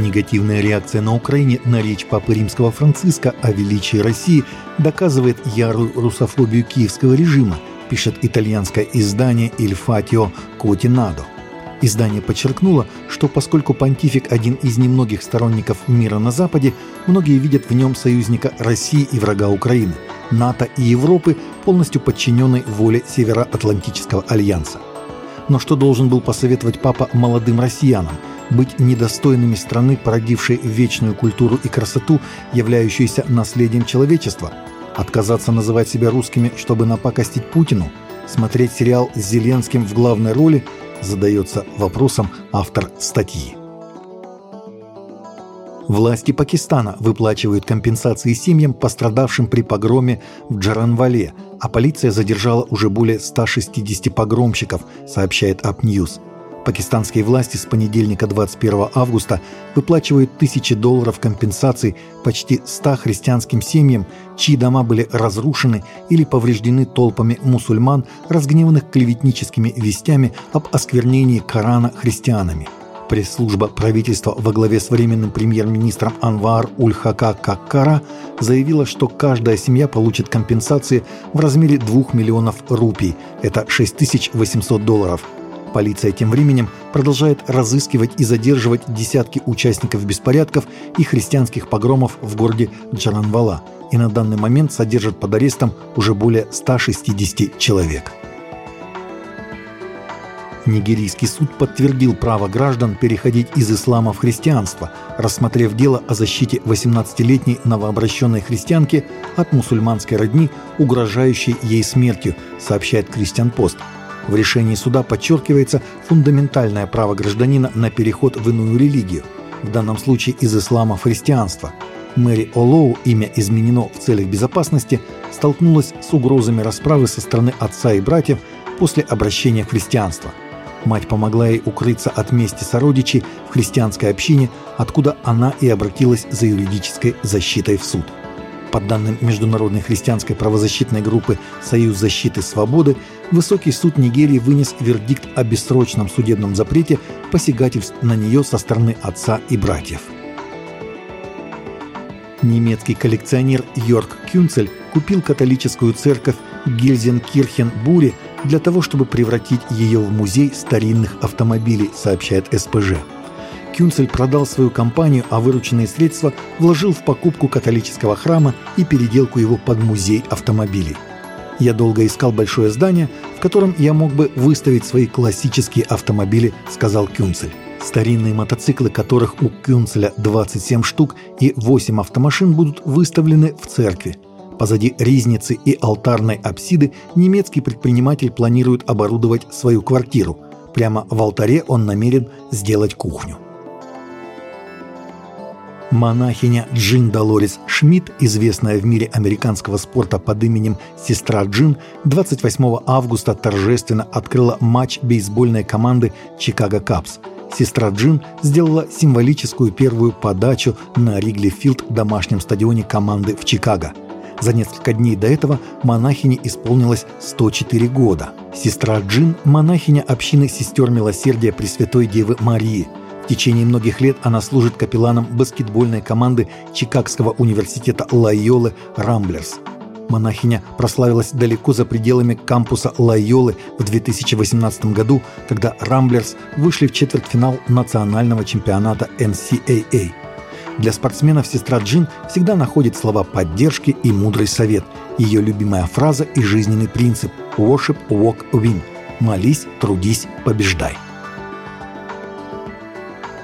Негативная реакция на Украине на речь Папы Римского Франциска о величии России доказывает ярую русофобию киевского режима, пишет итальянское издание «Il Fatio Quotinado». Издание подчеркнуло, что поскольку понтифик один из немногих сторонников мира на Западе, многие видят в нем союзника России и врага Украины, НАТО и Европы, полностью подчиненной воле Североатлантического альянса. Но что должен был посоветовать папа молодым россиянам? Быть недостойными страны, породившей вечную культуру и красоту, являющуюся наследием человечества? Отказаться называть себя русскими, чтобы напакостить Путину? Смотреть сериал с Зеленским в главной роли – задается вопросом автор статьи. Власти Пакистана выплачивают компенсации семьям, пострадавшим при погроме в Джаранвале, а полиция задержала уже более 160 погромщиков, сообщает Апньюз. Пакистанские власти с понедельника 21 августа выплачивают тысячи долларов компенсаций почти 100 христианским семьям, чьи дома были разрушены или повреждены толпами мусульман, разгневанных клеветническими вестями об осквернении Корана христианами. Пресс-служба правительства во главе с временным премьер-министром Анвар Ульхака Каккара заявила, что каждая семья получит компенсации в размере 2 миллионов рупий, это 6800 долларов – Полиция тем временем продолжает разыскивать и задерживать десятки участников беспорядков и христианских погромов в городе Джаранвала и на данный момент содержит под арестом уже более 160 человек. Нигерийский суд подтвердил право граждан переходить из ислама в христианство, рассмотрев дело о защите 18-летней новообращенной христианки от мусульманской родни, угрожающей ей смертью, сообщает Кристиан Пост – в решении суда подчеркивается фундаментальное право гражданина на переход в иную религию, в данном случае из ислама в христианство. Мэри Олоу, имя изменено в целях безопасности, столкнулась с угрозами расправы со стороны отца и братьев после обращения в христианство. Мать помогла ей укрыться от мести сородичей в христианской общине, откуда она и обратилась за юридической защитой в суд. По данным Международной христианской правозащитной группы «Союз защиты свободы», Высокий суд Нигерии вынес вердикт о бессрочном судебном запрете посягательств на нее со стороны отца и братьев. Немецкий коллекционер Йорк Кюнцель купил католическую церковь Гильзенкирхен-Буре для того, чтобы превратить ее в музей старинных автомобилей, сообщает СПЖ. Кюнцель продал свою компанию, а вырученные средства вложил в покупку католического храма и переделку его под музей автомобилей. Я долго искал большое здание, в котором я мог бы выставить свои классические автомобили, сказал Кюнцель. Старинные мотоциклы, которых у Кюнцеля 27 штук и 8 автомашин будут выставлены в церкви. Позади ризницы и алтарной апсиды немецкий предприниматель планирует оборудовать свою квартиру. Прямо в алтаре он намерен сделать кухню. Монахиня Джин Долорес Шмидт, известная в мире американского спорта под именем «Сестра Джин», 28 августа торжественно открыла матч бейсбольной команды «Чикаго Капс». Сестра Джин сделала символическую первую подачу на Ригли Филд домашнем стадионе команды в Чикаго. За несколько дней до этого монахине исполнилось 104 года. Сестра Джин – монахиня общины сестер Милосердия Пресвятой Девы Марии – течение многих лет она служит капелланом баскетбольной команды Чикагского университета Лайолы «Ramblers». Монахиня прославилась далеко за пределами кампуса Лайолы в 2018 году, когда «Ramblers» вышли в четвертьфинал национального чемпионата NCAA. Для спортсменов сестра Джин всегда находит слова поддержки и мудрый совет. Ее любимая фраза и жизненный принцип «Worship, work, win» – «Молись, трудись, побеждай».